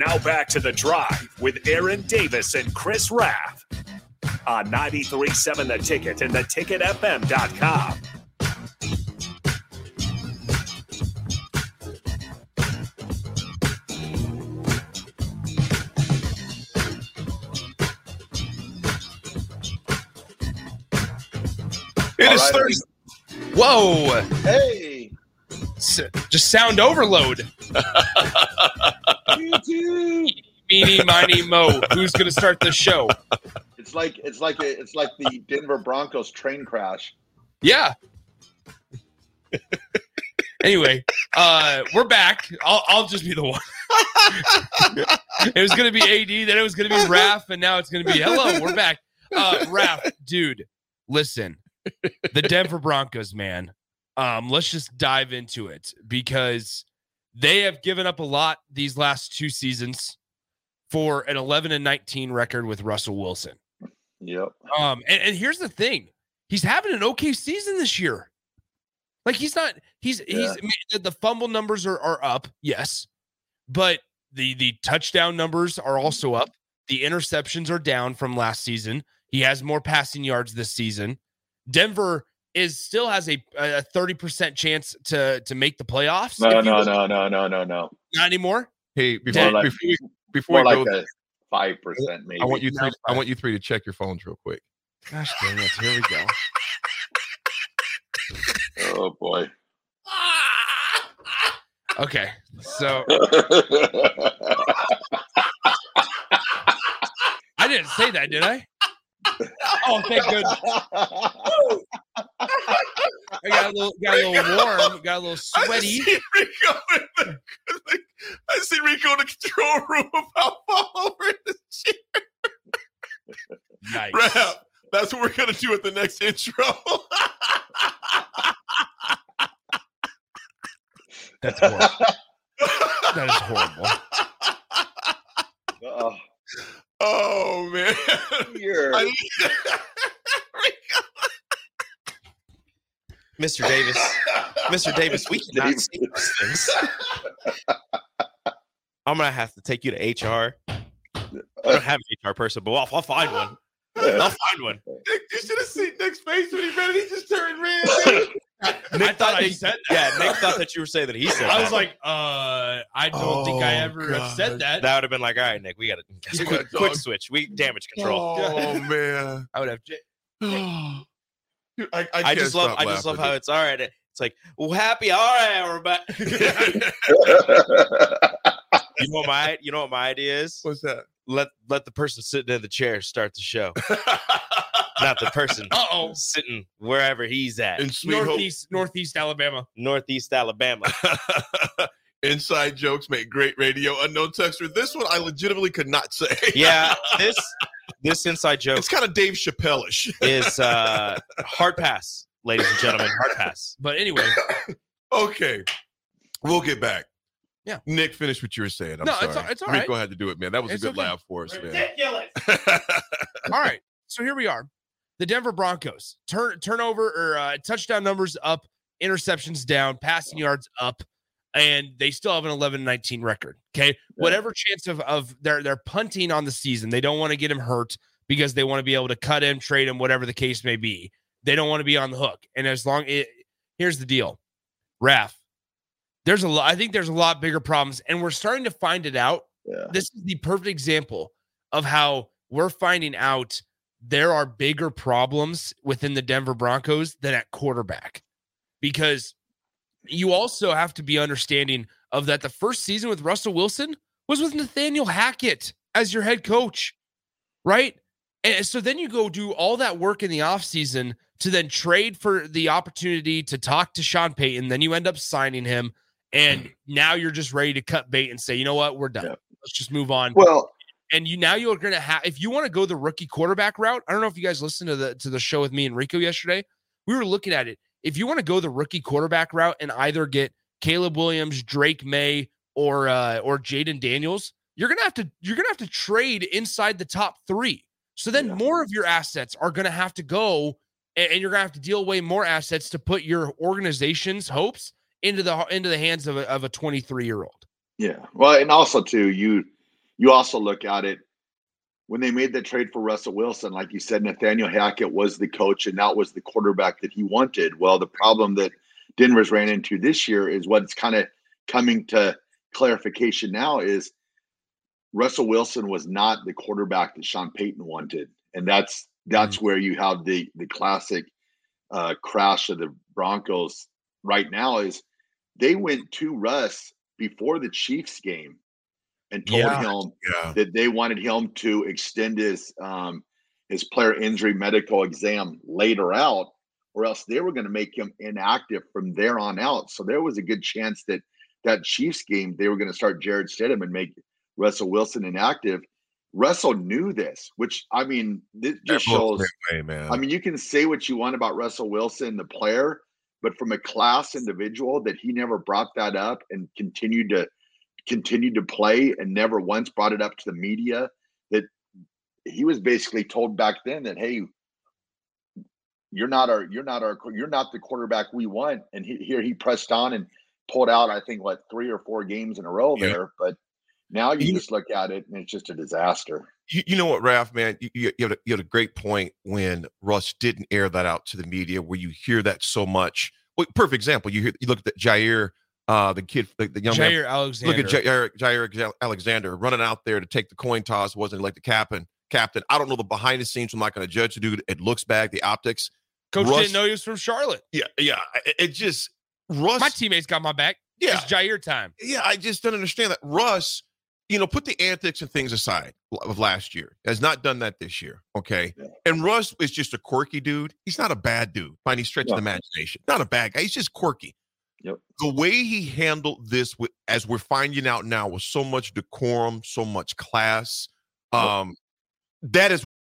Now back to the drive with Aaron Davis and Chris Raff on 93.7 The Ticket and theticketfm.com. It is Thursday. Whoa! Hey, S- just sound overload. Meeny, miny, mo. Who's going to start the show? it's like it's like a, it's like the Denver Broncos train crash. Yeah. anyway, uh, we're back. I'll, I'll just be the one. it was going to be AD, then it was going to be Raph, and now it's going to be hello. We're back. Uh, Raph, dude, listen, the Denver Broncos, man. Um, let's just dive into it because they have given up a lot these last two seasons for an 11 and 19 record with Russell Wilson. Yep. Um, and, and here's the thing: he's having an okay season this year. Like he's not, he's he's Yeah. The- the fumble numbers are are up, yes, but the the touchdown numbers are also up. The interceptions are down from last season. He has more passing yards this season. Denver is still has a a thirty percent chance to to make the playoffs. No, if no, no, no, no, no, no. not anymore. Hey, before, More like, before before more we like go, a five percent, maybe. I want you three. I want you three to check your phones real quick. Gosh dang it! Here we go. Oh boy. Okay, so I didn't say that, did I? Oh, thank goodness. I got a little, got a little warm, got a little sweaty. I see Rico in the, I see Rico in the control room about fall over in the chair. Nice. Rap. That's what we're gonna do at the next intro. That's horrible. That is horrible. oh, oh man. here. I need- Mr. Davis, Mr. Davis, we cannot Davis. see those things. I'm gonna have to take you to HR. I don't have an HR person, but I'll, I'll find one. I'll find one. Nick, you should have seen Nick's face when he read it. He just turned red. I thought I said that. Yeah, Nick thought that you were saying that he said. I was like, uh, I don't think I Oh, ever have said that. that would have been like, all right, Nick, we got to quick, quick switch. We damage control. Oh man. I would have. Dude, I, I, I just love, I just love laughing. how it's all right. It's like, well, happy, all right, we're back. you know what my, you know what my idea is? What's that? Let let the person sitting in the chair start the show, not the person Uh oh. sitting wherever he's at. In Sweet Hope. Northeast, Northeast Alabama. Northeast Alabama. Inside jokes make great radio. Unknown texture. This one I legitimately could not say. Yeah, this this inside joke it's kind of Dave Chappelle-ish. is uh hard pass, ladies and gentlemen, hard pass. But anyway, Okay, we'll get back. Yeah. Nick, finish what you were saying. I'm No, sorry. it's all- it's all Rico had to do it, man. That was It's a good okay. laugh for us, man. Ridiculous. all right. So here we are. The Denver Broncos turn turnover or uh, touchdown numbers up, interceptions down, passing yards up, and they still have an 11-19 record. Okay, whatever chance of of they're they're punting on the season. They don't want to get him hurt because they want to be able to cut him, trade him, whatever the case may be. They don't want to be on the hook. And as long it, here's the deal, Raf. There's a lot. I think there's a lot bigger problems, and we're starting to find it out yeah. this is the perfect example of how we're finding out there are bigger problems within the Denver Broncos than at quarterback. Because you also have to be understanding of that the first season with Russell Wilson was with Nathaniel Hackett as your head coach, right? And so then you go do all that work in the offseason to then trade for the opportunity to talk to Sean Payton. Then you end up signing him. And now you're just ready to cut bait and say, you know what, we're done. Yeah. let's just move on. Well, and you now you're going to have if you want to go the rookie quarterback route. I don't know if you guys listened to the to the show with me and Rico yesterday. We were looking at it. If you want to go the rookie quarterback route and either get Caleb Williams, Drake Maye, or uh, or Jayden Daniels, you're gonna have to you're gonna have to trade inside the top three. So then Yeah. more of your assets are gonna have to go, and, and you're gonna have to deal away more assets to put your organization's hopes into the into the hands of a, of a 23 year old. Yeah. Well, and also too, you you also look at it when they made the trade for Russell Wilson, like you said, Nathaniel Hackett was the coach and that was the quarterback that he wanted. Well, the problem that Denver's ran into this year is what's kind of coming to clarification now is Russell Wilson was not the quarterback that Sean Payton wanted. And that's that's where you have the the classic uh crash of the Broncos right now is they went to Russ before the Chiefs game and told Yeah. him Yeah. that they wanted him to extend his um his player injury medical exam later out or else they were going to make him inactive from there on out so there was a good chance that that Chiefs game they were going to start Jarrett Stidham and make Russell Wilson inactive Russell knew this which I mean this just shows me away, man. I mean, you can say what you want about Russell Wilson, the player, but from a class individual that he never brought that up and continued to continued to play and never once brought it up to the media that he was basically told back then that hey you're not our you're not our you're not the quarterback we want and he, here he pressed on and pulled out i think what three or four games in a row Yeah. there but now you You- just look at it and it's just a disaster you, you know what, Ralph, man, you, you, had a, you had a great point when Russ didn't air that out to the media, where you hear that so much. Well, perfect example. You hear, you look at that Jaire, uh, the kid, the, the young man. Alexander. Look at Jaire, Jaire Alexander running out there to take the coin toss. Wasn't like the captain. Captain. I don't know the behind the scenes. I'm not going to judge the dude. It looks bad. The optics. Coach Russ- didn't know he was from Charlotte. Yeah, yeah. It, it just Russ. My teammates got my back. yeah, It's Jaire time. yeah, I just don't understand that. Russ, you know, put the antics and things aside of last year. Has not done that this year. Okay. Yeah. And Russ is just a quirky dude. He's not a bad dude by any stretch of the imagination. Not a bad guy. He's just quirky. Yep. The way he handled this with as we're finding out now with so much decorum, so much class. Um that is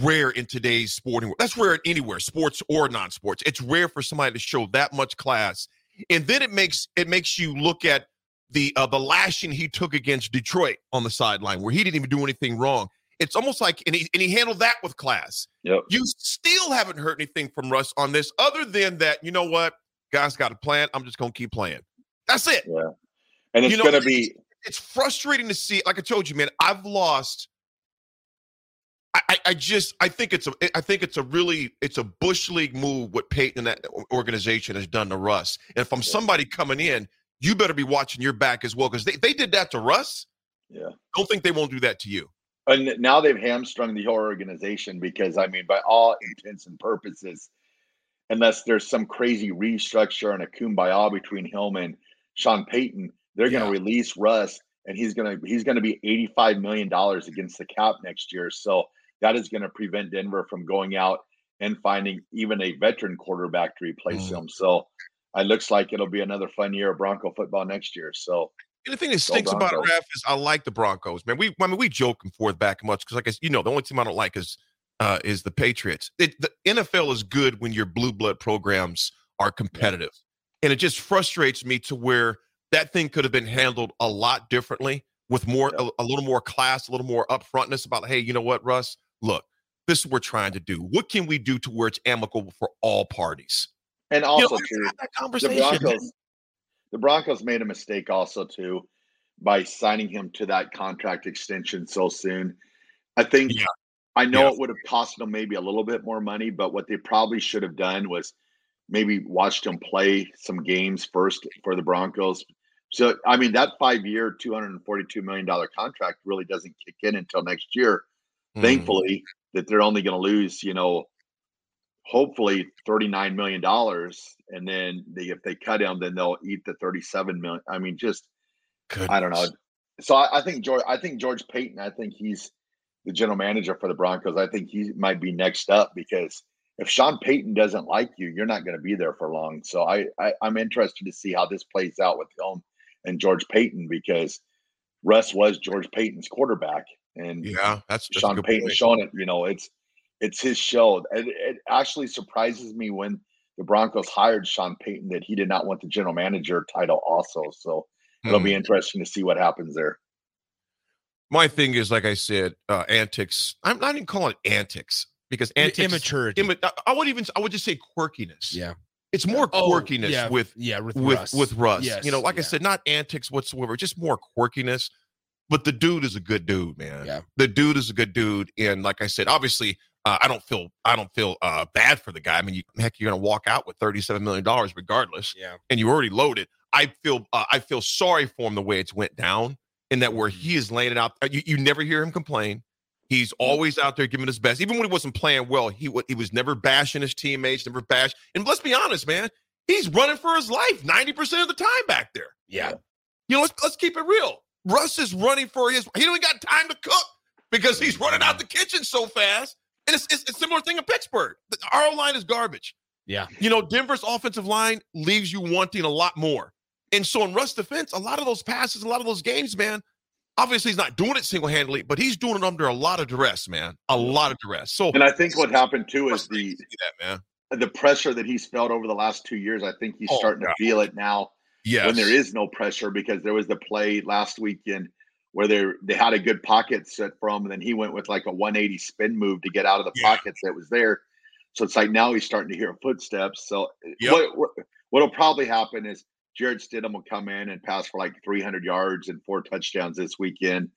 Rare in today's sporting world. That's rare anywhere, sports or non-sports. It's rare for somebody to show that much class. And then it makes it makes you look at the uh, the lashing he took against Detroit on the sideline, where he didn't even do anything wrong. It's almost like, and he, and he handled that with class. Yep. You still haven't heard anything from Russ on this, other than that. You know what? Guys got a plan. I'm just gonna keep playing. That's it. Yeah. and it's You know, going to be It's frustrating to see. Like I told you, man, I've lost. I, I- just I think it's a I think it's a really it's a bush league move what Payton and that organization has done to Russ. And if I'm somebody coming in, you better be watching your back as well because they, they did that to Russ. Yeah. Don't think they won't do that to you. and now they've hamstrung the whole organization because I mean, by all intents and purposes, unless there's some crazy restructure and a kumbaya between him and Sean Payton, they're going to release Russ, and he's going to he's going to be 85 million dollars against the cap next year. So that is going to prevent Denver from going out and finding even a veteran quarterback to replace Mm. him. So it looks like it'll be another fun year of Bronco football next year. So And the thing that stinks about it. Raf, is I like the Broncos, man. We I mean we joke and forth back much because, like I, s- you know, the only team I don't like is uh, is the Patriots. It, the NFL is good when your blue blood programs are competitive, and it just frustrates me to where that thing could have been handled a lot differently with more Yeah. a, a little more class, a little more upfrontness about, hey, you know what, Russ, look, this is what we're trying to do. What can we do to where it's amicable for all parties? and You also know, too, the. Broncos, the Broncos made a mistake also too by signing him to that contract extension so soon. I think Yeah. I know Yeah. it would have cost them maybe a little bit more money, but what they probably should have done was maybe watched him play some games first for the Broncos So I mean that five year, two hundred and forty two million dollar contract really doesn't kick in until next year. Mm. Thankfully, that they're only going to lose, you know, hopefully thirty nine million dollars, and then they, if they cut him, then they'll eat the thirty seven million. I mean, just I don't know. So I, I think George. I think George Paton. I think he's the general manager for the Broncos. I think he might be next up because if Sean Payton doesn't like you, you're not going to be there for long. So I, I I'm interested to see how this plays out with him and George Paton because Russ was George Paton's quarterback, and Yeah, that's just Sean Payton point. showing it. You know, it's it's his show. It, it actually surprises me when the Broncos hired Sean Payton that he did not want the general manager title also. So it'll Hmm. be interesting to see what happens there. My thing is, like I said, uh, antics. I'm not even calling it antics because antics. Immaturity. imma- I- I would even. I would just say quirkiness. yeah. it's more Oh, quirkiness yeah, with yeah with with Russ. with Russ. Yes, You know, like I said, not antics whatsoever, just more quirkiness. But the dude is a good dude, man. Yeah. The dude is a good dude, and like I said, obviously, uh, I don't feel I don't feel uh, bad for the guy. I mean, you, heck, you're gonna walk out with thirty seven million dollars regardless, Yeah. and you already loaded. I feel uh, I feel sorry for him the way it's went down, in that where he is laying it out. uh, You, you never hear him complain. He's always out there giving his best, even when he wasn't playing well. He he was never bashing his teammates, never bash. And let's be honest, man, he's running for his life ninety percent of the time back there. Yeah. You know, let's let's keep it real. Russ is running for his. He don't even got time to cook because he's running out the kitchen so fast. And it's, it's a similar thing in Pittsburgh. The our line is garbage. Yeah. You know, Denver's offensive line leaves you wanting a lot more. And so in Russ defense, a lot of those passes, a lot of those games, man. Obviously, he's not doing it single handedly, but he's doing it under a lot of duress, man. A lot of duress. So And I think what happened too is the that, man. the pressure that he's felt over the last two years. I think he's Oh, starting God. to feel it now Yes. when there is no pressure because there was the play last weekend where they they had a good pocket set from, and then he went with like a 180 spin move to get out of the Yeah. pockets that was there. So it's like now he's starting to hear footsteps. So Yep. what what what'll probably happen is Jarrett Stidham will come in and pass for like 300 yards and four touchdowns this weekend,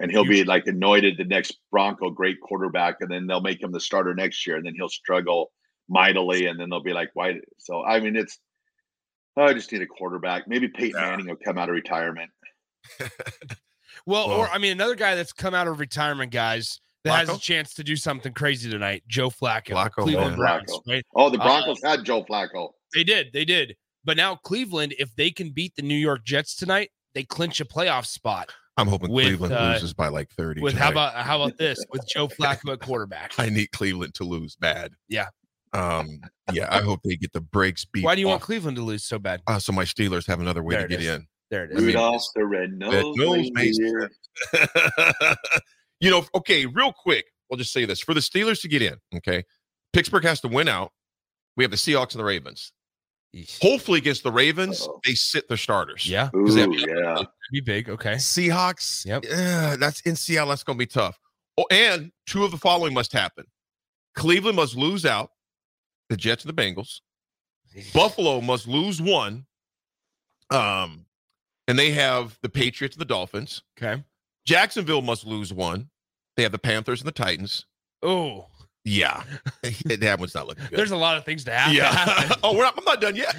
and he'll be like anointed the next Bronco great quarterback, and then they'll make him the starter next year, and then he'll struggle mightily, and then they'll be like, why? So I mean, it's oh, I just need a quarterback. Maybe Peyton Yeah. Manning will come out of retirement. Well, Well- or I mean, another guy that's come out of retirement, guys, that has a chance to do something crazy tonight. Joe Flacco, Flacco, Cleveland. Browns, Flacco. right? Oh, the Uh, Broncos had Joe Flacco. They did, they did. But now Cleveland, if they can beat the New York Jets tonight, they clinch a playoff spot. I'm hoping with, Cleveland uh, loses by like 30. With how about how about this with Joe Flacco at quarterback? I need Cleveland to lose bad. Yeah. Um. Yeah. I hope they get the brakes beat. Why do you want. Cleveland to lose so bad? Uh, so my Steelers have another way There to get is. in. There it is. I is. mean, Rudolph the red nose. nose reindeer. you know. Okay. Real quick, I'll just say this: for the Steelers to get in, okay, Pittsburgh has to win out. We have the Seahawks and the Ravens. Hopefully, against the Ravens, Uh-oh. they sit their starters. Yeah, Ooh, that- yeah. be big. Okay. Seahawks. Yep. that's in Seattle. That's going to be tough. Oh, and two of the following must happen: Cleveland must lose out, the Jets and the Bengals. Buffalo must lose one. Um, and they have the Patriots and the Dolphins. Okay. Jacksonville must lose one. They have the Panthers and the Titans. Oh, Yeah, that one's not looking good. there's a lot of things to happen. yeah. oh, we're not, I'm not done yet.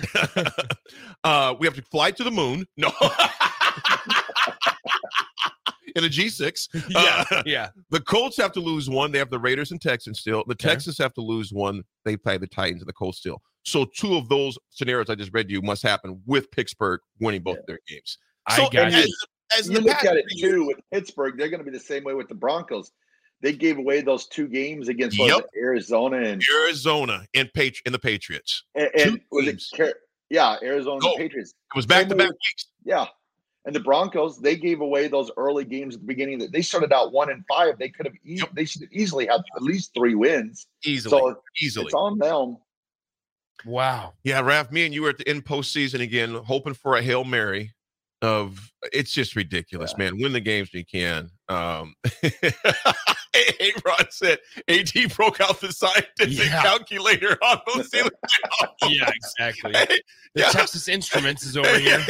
uh, we have to fly to the moon. No. In a G6. yeah, Uh, yeah. the Colts have to lose one. They have the Raiders and Texans still. The Okay. Texans have to lose one. They play the Titans and the Colts still. So two of those scenarios I just read to you must happen with Pittsburgh winning both their games. I got and as, as You the look at it too with Pittsburgh, they're going to be the same way with the Broncos. They gave away those two games against Yep. it, Arizona and Arizona and Patri- and the Patriots. and, two and was it. Car- yeah Arizona Go. and Patriots. It was back to back weeks. Yeah. And the Broncos, they gave away those early games at the beginning. That they started out one and five. They could have, e- Yep. they should have easily had at least three wins. Easily. So easily. it's on them. Wow. Yeah, Raph, me and you were at the end postseason again, hoping for a Hail Mary of it's just ridiculous, man. Win the games when you can. Um hey, Ron said AD broke out the scientific Yeah. calculator on those Steelers. Yeah, exactly. Hey, The yeah. Texas Instruments is over here.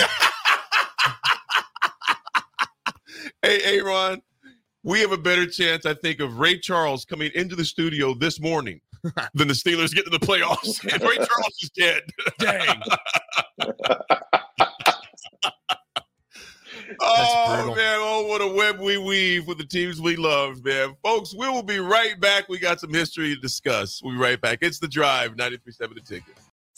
Hey, hey, Ron, we have a better chance, I think, of Ray Charles coming into the studio this morning than the Steelers getting to the playoffs. And Ray Charles is dead. Dang. Oh brutal. man, oh what a web we weave with the teams we love, man. Folks, we will be right back. We got some history to discuss. We'll be right back. It's the drive, 93.7 the ticket.